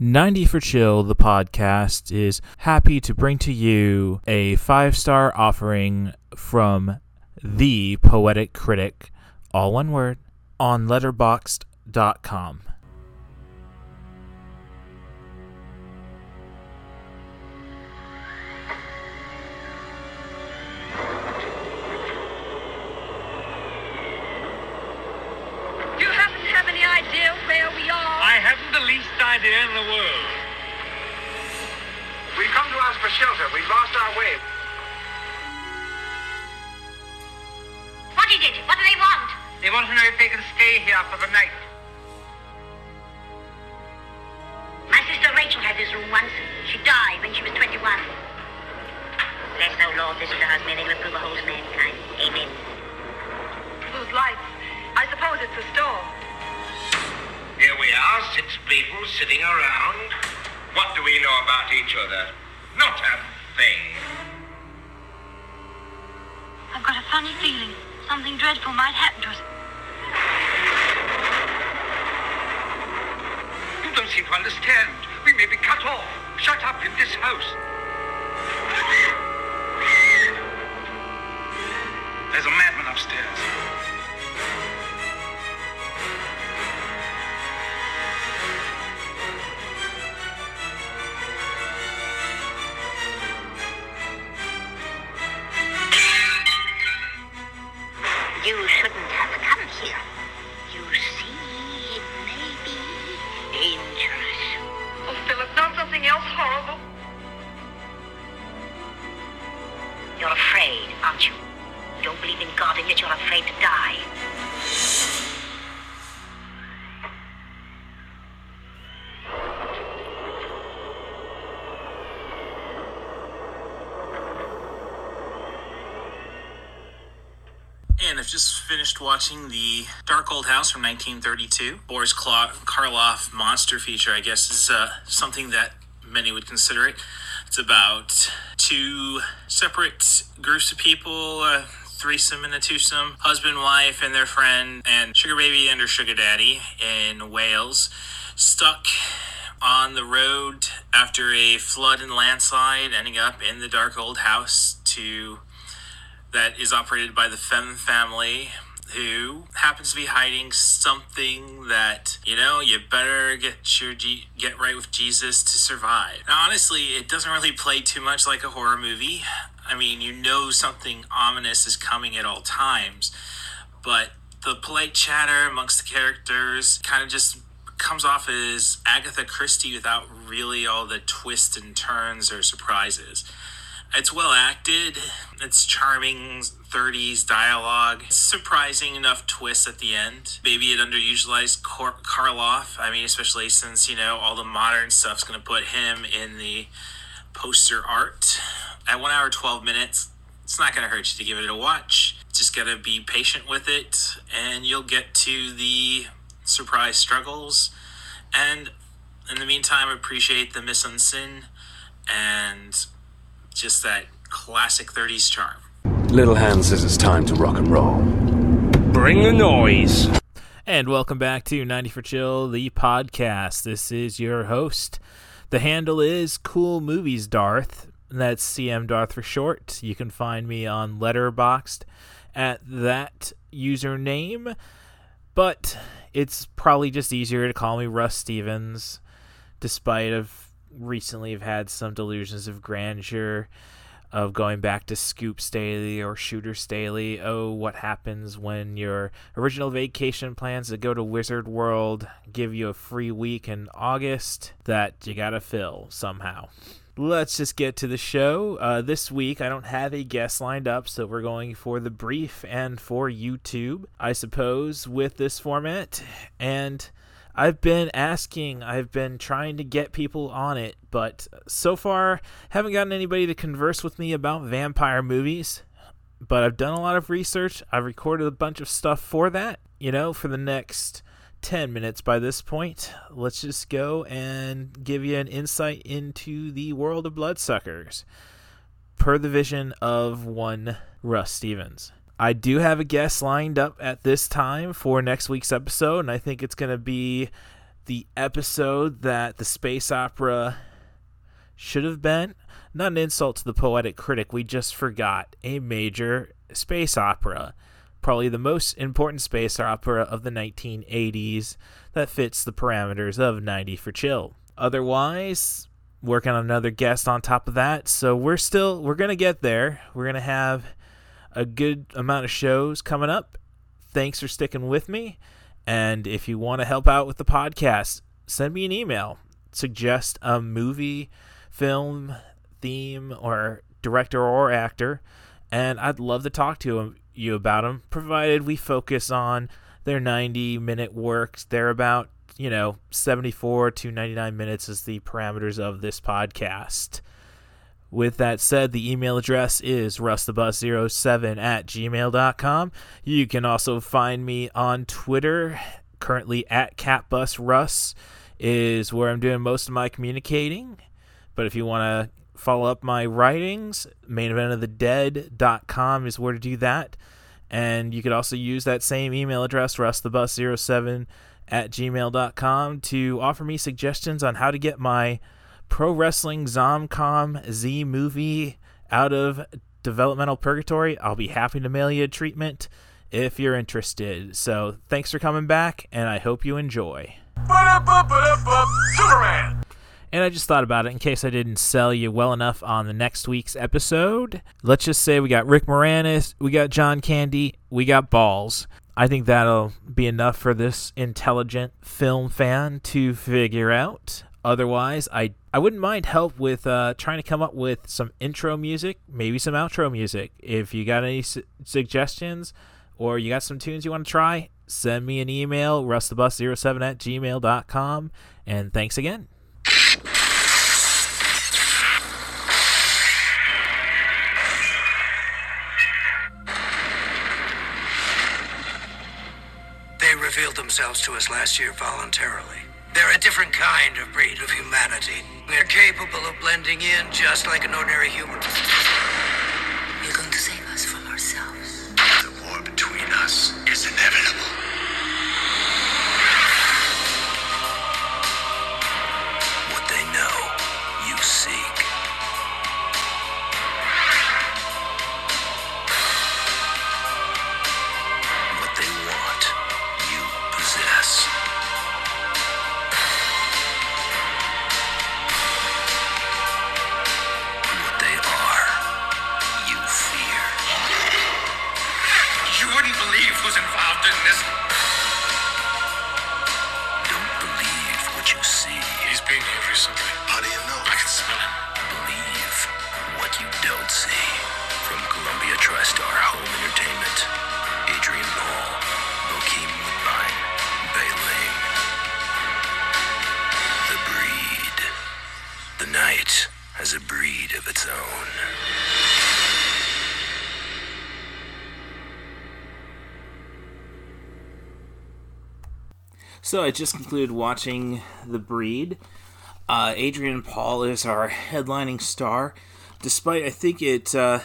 90 for Chill, the podcast, is happy to bring to you a five star offering from the Poetic Critic, all one word, on letterboxd.com. idea in the world. We've come to ask for shelter. We've lost our way. What is it? What do they want? They want to know if they can stay here for the night. My sister Rachel had this room once. She died when she was 21. Bless, O Lord, this is the house may they reprove a whole of mankind. Amen. Whose lights? I suppose it's a store. Here we are, six people sitting around. What do we know about each other? Not a thing. I've got a funny feeling something dreadful might happen to us. You don't seem to understand. We may be cut off, shut up in this house. There's a madman upstairs. Aren't you? You don't believe in God, and yet you're afraid to die. And I've just finished watching the Dark Old House from 1932. Boris Karloff monster feature, I guess, is uh, something that many would consider it. It's about two separate groups of people, a threesome and a twosome, husband, wife, and their friend, and sugar baby and her sugar daddy in Wales, stuck on the road after a flood and landslide, ending up in the dark old house to that is operated by the Femm family, who happens to be hiding something that you know you better get your G- get right with Jesus to survive. Now, honestly, it doesn't really play too much like a horror movie. I mean, you know something ominous is coming at all times, but the polite chatter amongst the characters kind of just comes off as Agatha Christie without really all the twists and turns or surprises. It's well acted. It's charming 30s dialogue. Surprising enough twist at the end. Maybe it underutilized Kor- Karloff. I mean, especially since, you know, all the modern stuff's going to put him in the poster art. At 1 hour 12 minutes, it's not going to hurt you to give it a watch. Just got to be patient with it, and you'll get to the surprise struggles. And in the meantime, appreciate the mise en and just that classic 30s charm. Little Hand says it's time to rock and roll. Bring the noise. And welcome back to 90 for Chill, the podcast. This is your host. The handle is Cool Movies Darth. That's CM Darth for short. You can find me on Letterboxd at that username, but it's probably just easier to call me Russ Stevens, despite of recently have had some delusions of grandeur of going back to Scoop Staley or Shooter Staley. Oh, what happens when your original vacation plans to go to Wizard World give you a free week in August that you gotta fill somehow. Let's just get to the show. Uh, this week, I don't have a guest lined up, so we're going for the brief and for YouTube, I suppose, with this format. And I've been asking, I've been trying to get people on it, but so far haven't gotten anybody to converse with me about vampire movies. But I've done a lot of research. I've recorded a bunch of stuff for that. You know, for the next 10 minutes by this point, let's just go and give you an insight into the world of bloodsuckers per the vision of one Russ Stevens. I do have a guest lined up at this time for next week's episode, and I think it's going to be the episode that the space opera should have been. Not an insult to the poetic critic, we just forgot a major space opera. Probably the most important space opera of the 1980s that fits the parameters of 90 for chill. Otherwise, working on another guest on top of that. So we're still we're going to get there. We're going to have a good amount of shows coming up. Thanks for sticking with me. And if you want to help out with the podcast, send me an email. Suggest a movie, film, theme, or director or actor, and I'd love to talk to um, you about them, provided we focus on their 90 minute works. They're about, you know, 74 to 99 minutes is the parameters of this podcast. With that said, the email address is rustthebus07 at gmail.com. You can also find me on Twitter, currently at catbusruss is where I'm doing most of my communicating. But if you want to follow up my writings, maineventofthedead.com is where to do that. And you could also use that same email address, rustthebus07 at gmail.com, to offer me suggestions on how to get my Pro Wrestling Zomcom Z movie out of developmental purgatory, I'll be happy to mail you a treatment if you're interested. So thanks for coming back, and I hope you enjoy. Superman! And I just thought about it in case I didn't sell you well enough on the next week's episode. Let's just say we got Rick Moranis, we got John Candy, we got Balls. I think that'll be enough for this intelligent film fan to figure out. Otherwise, I I wouldn't mind help with uh, trying to come up with some intro music, maybe some outro music. If you got any su- suggestions or you got some tunes you want to try, send me an email, rustthebus07 at gmail.com. And thanks again. They revealed themselves to us last year voluntarily. They're a different kind of breed of humanity. They're capable of blending in just like an ordinary human. Who's involved in this. Don't believe what you see. He's been here recently. How do you know? I can smell him. Believe what you don't see. From Columbia TriStar Home Entertainment, Adrian Paul, Bokeem Woodbine, Ling. The Breed. The night has a breed of its own. So I just concluded watching The Breed. Uh, Adrian Paul is our headlining star, despite I think it uh,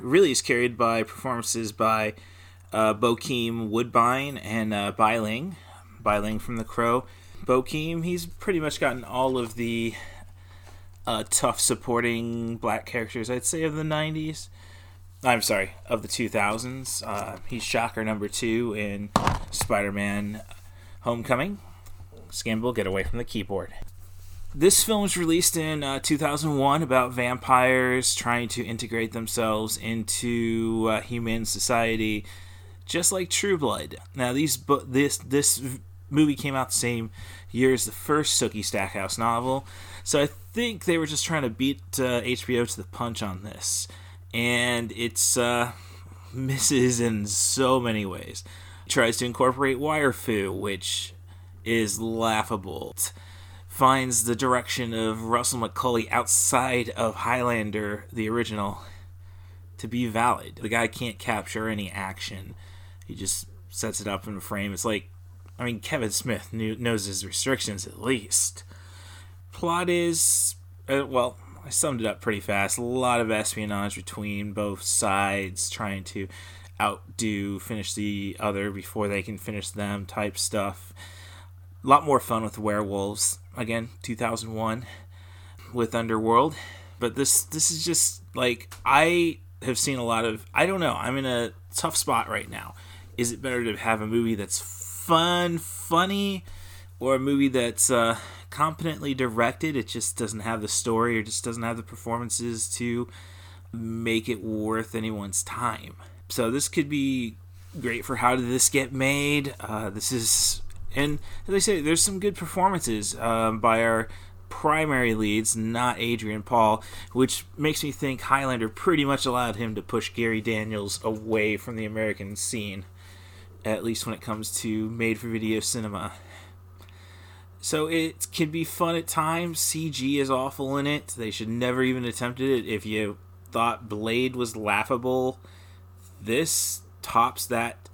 really is carried by performances by uh, Bokeem Woodbine and uh, Bai Ling, Bailing from The Crow. Bokeem, he's pretty much gotten all of the uh, tough supporting black characters, I'd say, of the 90s. I'm sorry, of the 2000s. Uh, he's Shocker number two in Spider Man Homecoming. Scamble, get away from the keyboard. This film was released in uh, 2001 about vampires trying to integrate themselves into uh, human society, just like True Blood. Now, these bu- this this movie came out the same year as the first Sookie Stackhouse novel, so I think they were just trying to beat uh, HBO to the punch on this, and it's uh, misses in so many ways. Tries to incorporate wire fu, which is laughable. Finds the direction of Russell Mulcahy outside of Highlander, the original, to be valid. The guy can't capture any action. He just sets it up in a frame. It's like, I mean, Kevin Smith knew, knows his restrictions at least. Plot is, uh, well, I summed it up pretty fast. A lot of espionage between both sides, trying to outdo, finish the other before they can finish them type stuff. A lot more fun with werewolves. Again, 2001 with Underworld. But this this is just like I have seen a lot of I don't know. I'm in a tough spot right now. Is it better to have a movie that's fun, funny, or a movie that's uh, competently directed? It just doesn't have the story or just doesn't have the performances to make it worth anyone's time. So this could be great for how did this get made? Uh, this is, and as I say, there's some good performances um, by our primary leads, not Adrian Paul, which makes me think Highlander pretty much allowed him to push Gary Daniels away from the American scene, at least when it comes to made for video cinema. So it can be fun at times. CG is awful in it. They should never even attempted it. If you thought Blade was laughable, this tops that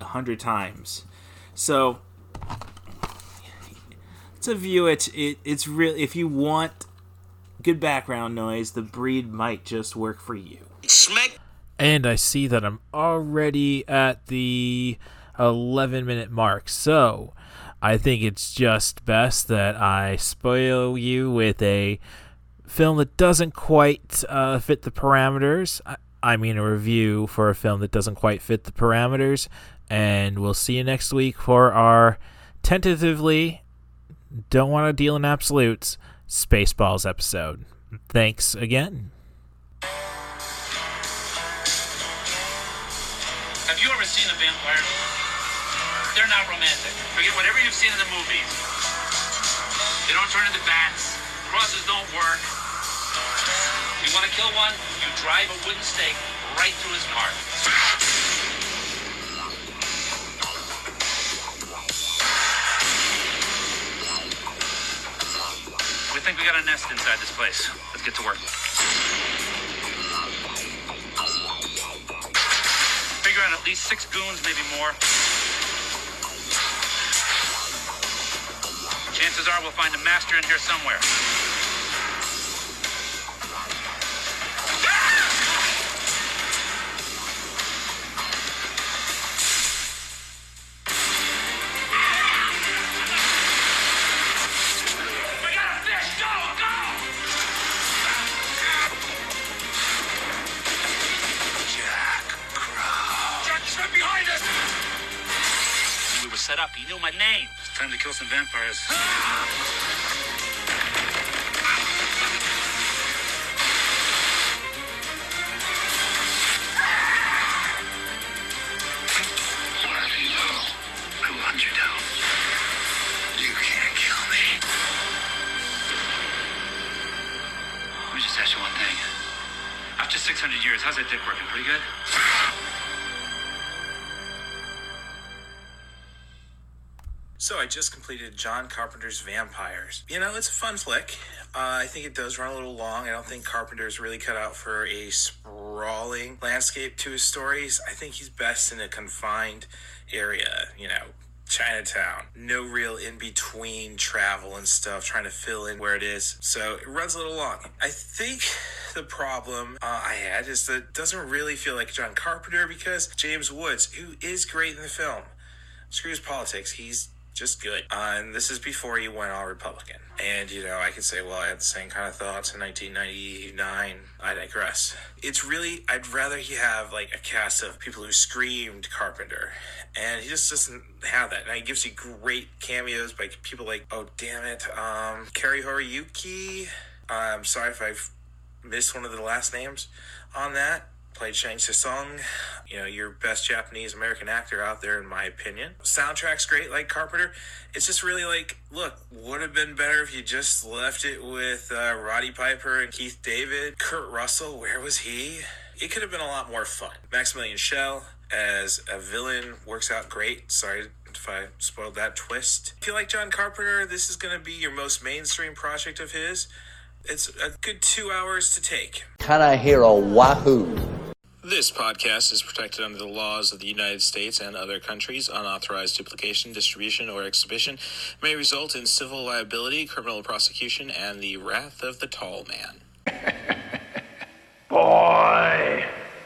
a hundred times. So to view it, it it's really if you want good background noise, the breed might just work for you. Smack. And I see that I'm already at the 11 minute mark. So I think it's just best that I spoil you with a film that doesn't quite uh, fit the parameters. I, I mean, a review for a film that doesn't quite fit the parameters. And we'll see you next week for our tentatively, don't want to deal in absolutes, Spaceballs episode. Thanks again. Have you ever seen a vampire? They're not romantic. Forget whatever you've seen in the movies. They don't turn into bats. Crosses don't work. You want to kill one? You drive a wooden stake right through his heart. We think we got a nest inside this place. Let's get to work. Figure out at least six goons, maybe more. Chances are we'll find a master in here somewhere. Set up. He knew my name. It's time to kill some vampires. Wherever you go, I will you down. You can't kill me. Let me just ask you one thing. After 600 years, how's that dick working? Pretty good? So I just completed John Carpenter's Vampires. You know, it's a fun flick. Uh, I think it does run a little long. I don't think Carpenter's really cut out for a sprawling landscape to his stories. I think he's best in a confined area, you know, Chinatown. No real in between travel and stuff, trying to fill in where it is. So it runs a little long. I think the problem uh, I had is that it doesn't really feel like John Carpenter because James Woods, who is great in the film, screws politics. He's just good. Uh, and this is before he went all Republican. And, you know, I could say, well, I had the same kind of thoughts in 1999. I digress. It's really, I'd rather he have, like, a cast of people who screamed Carpenter. And he just doesn't have that. And he gives you great cameos by people like, oh, damn it, um, Cary Horiyuki. I'm sorry if I've missed one of the last names on that played Shang Tsung, you know, your best Japanese American actor out there, in my opinion. Soundtrack's great, like Carpenter. It's just really like, look, would have been better if you just left it with uh, Roddy Piper and Keith David. Kurt Russell, where was he? It could have been a lot more fun. Maximilian Schell as a villain works out great. Sorry if I spoiled that twist. If you like John Carpenter, this is going to be your most mainstream project of his. It's a good two hours to take. Can I hear a wahoo? This podcast is protected under the laws of the United States and other countries. Unauthorized duplication, distribution, or exhibition may result in civil liability, criminal prosecution, and the wrath of the tall man. Boy.